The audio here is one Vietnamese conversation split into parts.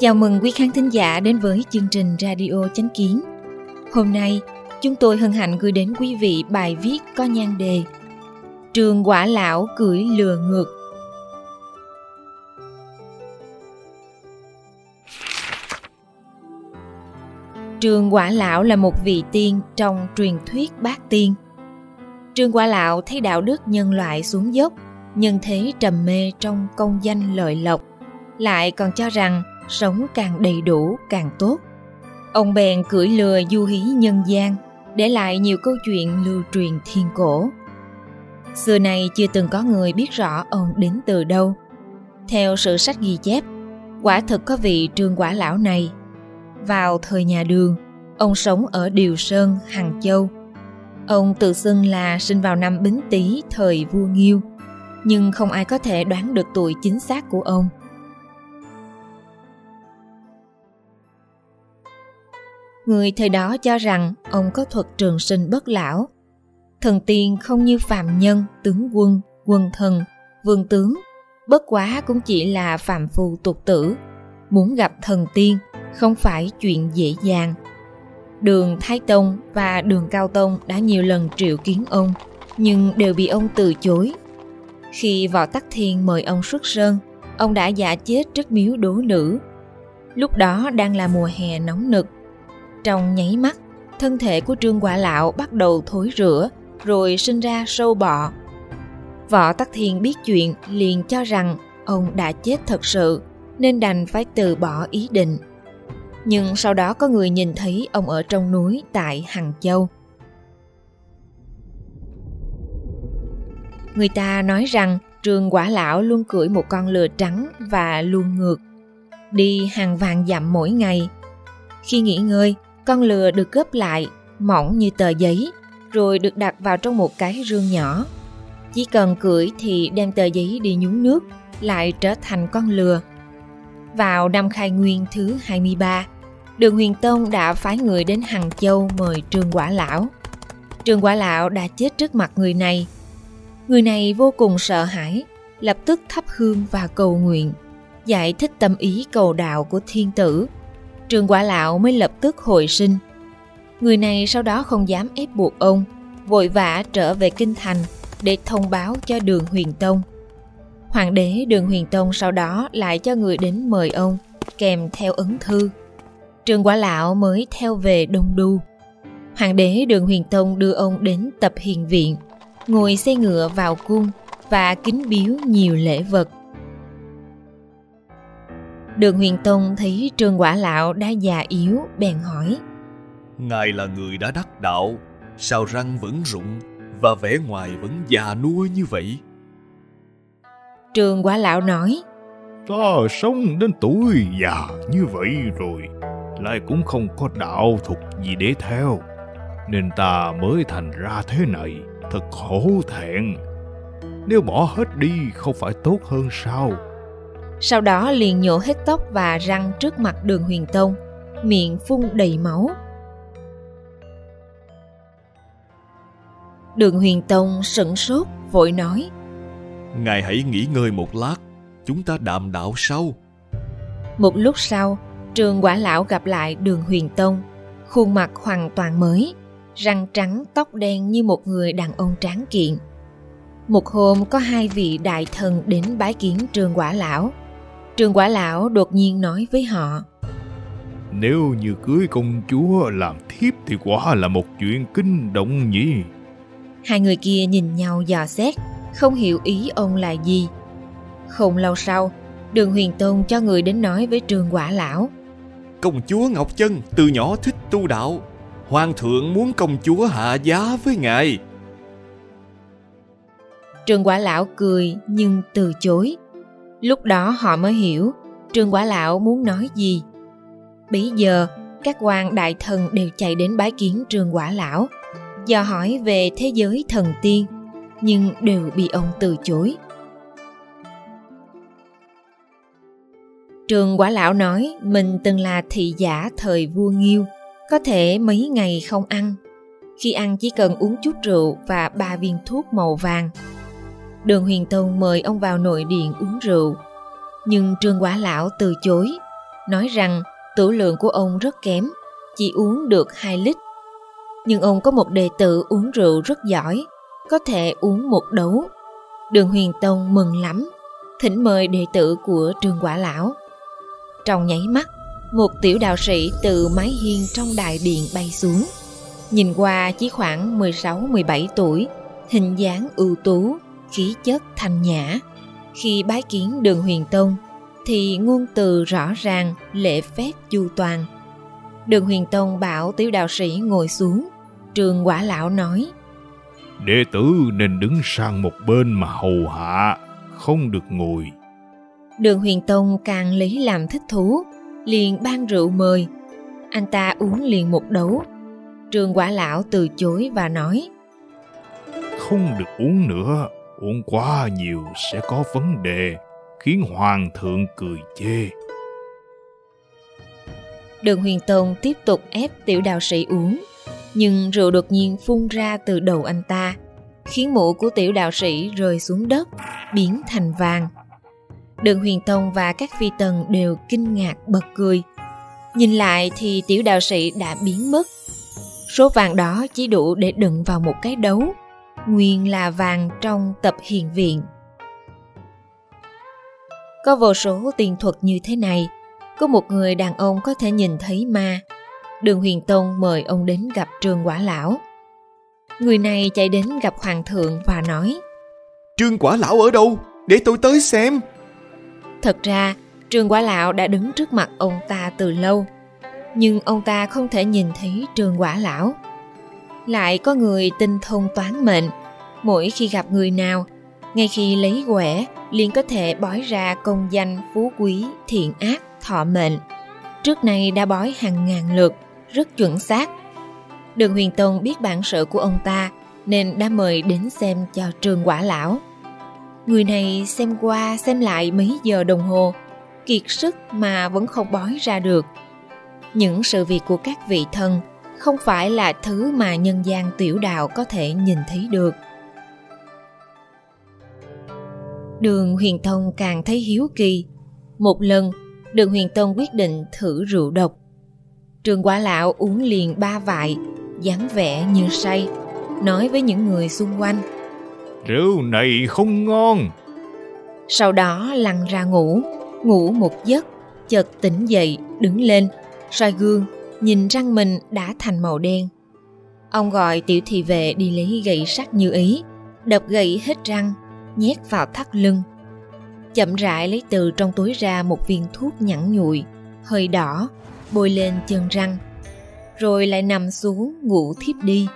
Chào mừng quý khán thính giả đến với chương trình Radio Chánh Kiến. Hôm nay, chúng tôi hân hạnh gửi đến quý vị bài viết có nhan đề Trường quả lão cưỡi lừa ngược. Trường quả lão là một vị tiên trong truyền thuyết bát tiên. Trường quả lão thấy đạo đức nhân loại xuống dốc, nhân thế trầm mê trong công danh lợi lộc, lại còn cho rằng sống càng đầy đủ càng tốt. Ông bèn cưỡi lừa du hí nhân gian, để lại nhiều câu chuyện lưu truyền thiên cổ. Xưa nay chưa từng có người biết rõ ông đến từ đâu. Theo sự sách ghi chép, quả thực có vị trương quả lão này. Vào thời nhà đường, ông sống ở Điều Sơn, Hằng Châu. Ông tự xưng là sinh vào năm Bính Tý thời vua Nghiêu, nhưng không ai có thể đoán được tuổi chính xác của ông. Người thời đó cho rằng ông có thuật trường sinh bất lão. Thần tiên không như phạm nhân, tướng quân, quân thần, vương tướng, bất quá cũng chỉ là phạm phu tục tử. Muốn gặp thần tiên không phải chuyện dễ dàng. Đường Thái Tông và đường Cao Tông đã nhiều lần triệu kiến ông, nhưng đều bị ông từ chối. Khi Võ Tắc Thiên mời ông xuất sơn, ông đã giả chết trước miếu đố nữ. Lúc đó đang là mùa hè nóng nực, trong nháy mắt, thân thể của Trương Quả Lão bắt đầu thối rữa, rồi sinh ra sâu bọ. Võ Tắc Thiên biết chuyện liền cho rằng ông đã chết thật sự, nên đành phải từ bỏ ý định. Nhưng sau đó có người nhìn thấy ông ở trong núi tại Hằng Châu. Người ta nói rằng trường Quả Lão luôn cưỡi một con lừa trắng và luôn ngược, đi hàng vàng dặm mỗi ngày. Khi nghỉ ngơi, con lừa được gấp lại, mỏng như tờ giấy, rồi được đặt vào trong một cái rương nhỏ. Chỉ cần cưỡi thì đem tờ giấy đi nhúng nước, lại trở thành con lừa. Vào năm khai nguyên thứ 23, Đường Huyền Tông đã phái người đến Hằng Châu mời Trương Quả Lão. Trương Quả Lão đã chết trước mặt người này. Người này vô cùng sợ hãi, lập tức thắp hương và cầu nguyện, giải thích tâm ý cầu đạo của thiên tử Trường quả lão mới lập tức hồi sinh. Người này sau đó không dám ép buộc ông, vội vã trở về kinh thành để thông báo cho đường huyền tông. Hoàng đế đường huyền tông sau đó lại cho người đến mời ông, kèm theo ấn thư. Trường quả lão mới theo về Đông Đu. Hoàng đế đường huyền tông đưa ông đến tập hiền viện, ngồi xe ngựa vào cung và kính biếu nhiều lễ vật. Đường Huyền Tông thấy Trương Quả Lão đã già yếu, bèn hỏi. Ngài là người đã đắc đạo, sao răng vẫn rụng và vẻ ngoài vẫn già nua như vậy? Trương Quả Lão nói. Ta sống đến tuổi già như vậy rồi, lại cũng không có đạo thuật gì để theo. Nên ta mới thành ra thế này, thật khổ thẹn. Nếu bỏ hết đi không phải tốt hơn sao? sau đó liền nhổ hết tóc và răng trước mặt đường huyền tông miệng phun đầy máu đường huyền tông sửng sốt vội nói ngài hãy nghỉ ngơi một lát chúng ta đàm đạo sau một lúc sau trường quả lão gặp lại đường huyền tông khuôn mặt hoàn toàn mới răng trắng tóc đen như một người đàn ông tráng kiện. Một hôm có hai vị đại thần đến bái kiến trường quả lão. Trường quả lão đột nhiên nói với họ Nếu như cưới công chúa làm thiếp thì quả là một chuyện kinh động nhỉ. Hai người kia nhìn nhau dò xét Không hiểu ý ông là gì. Không lâu sau Đường huyền tôn cho người đến nói với trường quả lão Công chúa Ngọc Chân từ nhỏ thích tu đạo Hoàng thượng muốn công chúa hạ giá với ngài Trường quả lão cười nhưng từ chối Lúc đó họ mới hiểu Trương Quả Lão muốn nói gì. Bấy giờ, các quan đại thần đều chạy đến bái kiến Trương Quả Lão, dò hỏi về thế giới thần tiên, nhưng đều bị ông từ chối. Trường Quả Lão nói mình từng là thị giả thời vua Nghiêu, có thể mấy ngày không ăn. Khi ăn chỉ cần uống chút rượu và ba viên thuốc màu vàng. Đường Huyền Tông mời ông vào nội điện uống rượu. Nhưng Trương Quả Lão từ chối, nói rằng tử lượng của ông rất kém, chỉ uống được 2 lít. Nhưng ông có một đệ tử uống rượu rất giỏi, có thể uống một đấu. Đường Huyền Tông mừng lắm, thỉnh mời đệ tử của Trương Quả Lão. Trong nháy mắt, một tiểu đạo sĩ từ mái hiên trong đại điện bay xuống. Nhìn qua chỉ khoảng 16-17 tuổi, hình dáng ưu tú, khí chất thanh nhã. Khi bái kiến đường huyền tông, thì ngôn từ rõ ràng, lễ phép chu toàn. Đường huyền tông bảo tiểu đạo sĩ ngồi xuống, trường quả lão nói. Đệ tử nên đứng sang một bên mà hầu hạ, không được ngồi. Đường huyền tông càng lấy làm thích thú, liền ban rượu mời. Anh ta uống liền một đấu. Trường quả lão từ chối và nói Không được uống nữa, uống quá nhiều sẽ có vấn đề, khiến hoàng thượng cười chê. Đường huyền tông tiếp tục ép tiểu đạo sĩ uống, nhưng rượu đột nhiên phun ra từ đầu anh ta, khiến mũ của tiểu đạo sĩ rơi xuống đất, biến thành vàng. Đường huyền tông và các phi tần đều kinh ngạc bật cười. Nhìn lại thì tiểu đạo sĩ đã biến mất. Số vàng đó chỉ đủ để đựng vào một cái đấu, nguyên là vàng trong tập hiền viện. Có vô số tiền thuật như thế này, có một người đàn ông có thể nhìn thấy ma. Đường Huyền Tông mời ông đến gặp Trương Quả Lão. Người này chạy đến gặp Hoàng thượng và nói Trương Quả Lão ở đâu? Để tôi tới xem. Thật ra, trường Quả Lão đã đứng trước mặt ông ta từ lâu, nhưng ông ta không thể nhìn thấy trường Quả Lão. Lại có người tinh thông toán mệnh, mỗi khi gặp người nào, ngay khi lấy quẻ, liền có thể bói ra công danh phú quý, thiện ác, thọ mệnh. Trước nay đã bói hàng ngàn lượt, rất chuẩn xác. Đường Huyền Tông biết bản sự của ông ta, nên đã mời đến xem cho trường Quả Lão. Người này xem qua xem lại mấy giờ đồng hồ, kiệt sức mà vẫn không bói ra được. Những sự việc của các vị thân không phải là thứ mà nhân gian tiểu đạo có thể nhìn thấy được. Đường Huyền Tông càng thấy hiếu kỳ. Một lần, Đường Huyền Tông quyết định thử rượu độc. Trường quả lão uống liền ba vại, dáng vẻ như say, nói với những người xung quanh – Rượu này không ngon. Sau đó lăn ra ngủ, ngủ một giấc, chợt tỉnh dậy, đứng lên, soi gương, nhìn răng mình đã thành màu đen. Ông gọi tiểu thị vệ đi lấy gậy sắt như ý, đập gậy hết răng, nhét vào thắt lưng. Chậm rãi lấy từ trong túi ra một viên thuốc nhẵn nhụi, hơi đỏ, bôi lên chân răng. Rồi lại nằm xuống ngủ thiếp đi.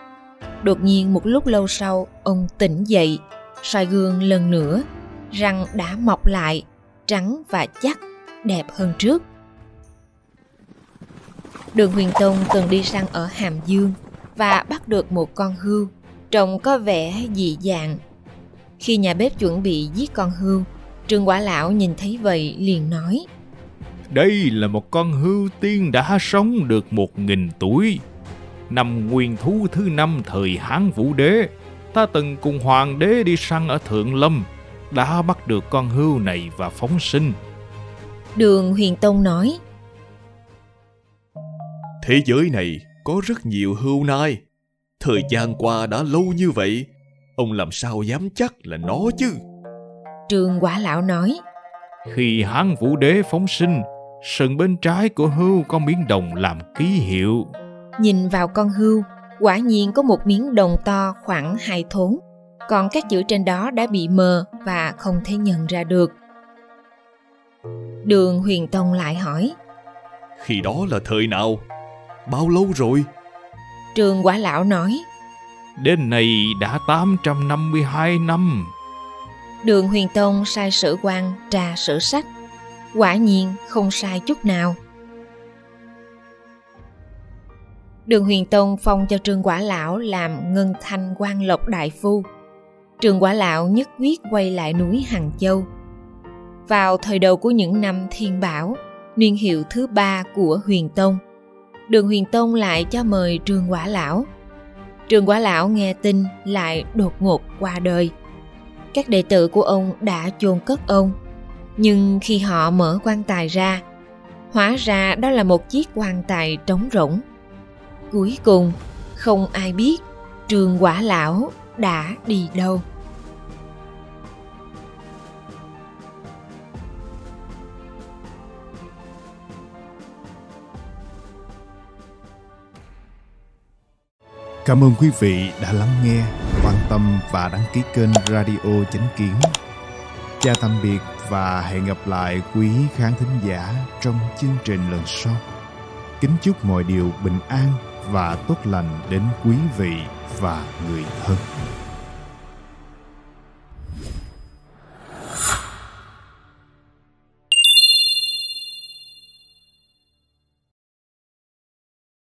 Đột nhiên một lúc lâu sau, ông tỉnh dậy, soi gương lần nữa, răng đã mọc lại, trắng và chắc, đẹp hơn trước. Đường Huyền Tông từng đi săn ở Hàm Dương và bắt được một con hươu, trông có vẻ dị dạng. Khi nhà bếp chuẩn bị giết con hươu, Trương Quả Lão nhìn thấy vậy liền nói Đây là một con hươu tiên đã sống được một nghìn tuổi năm nguyên thú thứ năm thời Hán Vũ Đế, ta từng cùng hoàng đế đi săn ở Thượng Lâm, đã bắt được con hươu này và phóng sinh. Đường Huyền Tông nói, Thế giới này có rất nhiều hươu nai. Thời gian qua đã lâu như vậy, ông làm sao dám chắc là nó chứ? Trường Quả Lão nói, Khi Hán Vũ Đế phóng sinh, sừng bên trái của hươu có miếng đồng làm ký hiệu Nhìn vào con hươu, quả nhiên có một miếng đồng to khoảng hai thốn, còn các chữ trên đó đã bị mờ và không thể nhận ra được. Đường Huyền Tông lại hỏi. Khi đó là thời nào? Bao lâu rồi? Trường quả lão nói. Đến nay đã 852 năm. Đường Huyền Tông sai sử quan trà sử sách. Quả nhiên không sai chút nào. Đường Huyền Tông phong cho Trương Quả Lão làm ngân thanh quan lộc đại phu. Trương Quả Lão nhất quyết quay lại núi Hằng Châu. Vào thời đầu của những năm thiên bảo, niên hiệu thứ ba của Huyền Tông, Đường Huyền Tông lại cho mời Trương Quả Lão. Trương Quả Lão nghe tin lại đột ngột qua đời. Các đệ tử của ông đã chôn cất ông. Nhưng khi họ mở quan tài ra, hóa ra đó là một chiếc quan tài trống rỗng. Cuối cùng, không ai biết Trường Quả Lão đã đi đâu. Cảm ơn quý vị đã lắng nghe, quan tâm và đăng ký kênh Radio Chánh Kiến. Chào tạm biệt và hẹn gặp lại quý khán thính giả trong chương trình lần sau. Kính chúc mọi điều bình an và tốt lành đến quý vị và người thân.